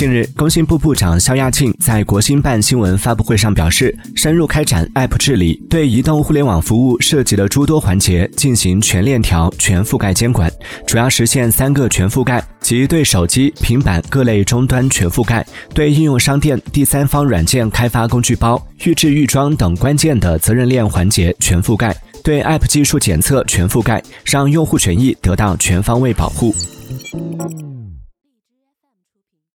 近日工信部部长肖亚庆在国新办新闻发布会上表示深入开展 app 治理对移动互联网服务涉及的诸多环节进行全链条全覆盖监管主要实现三个全覆盖即对手机平板各类终端全覆盖对应用商店第三方软件开发工具包预制预装等关键的责任链环节全覆盖对 app 技术检测全覆盖让用户权益得到全方位保护。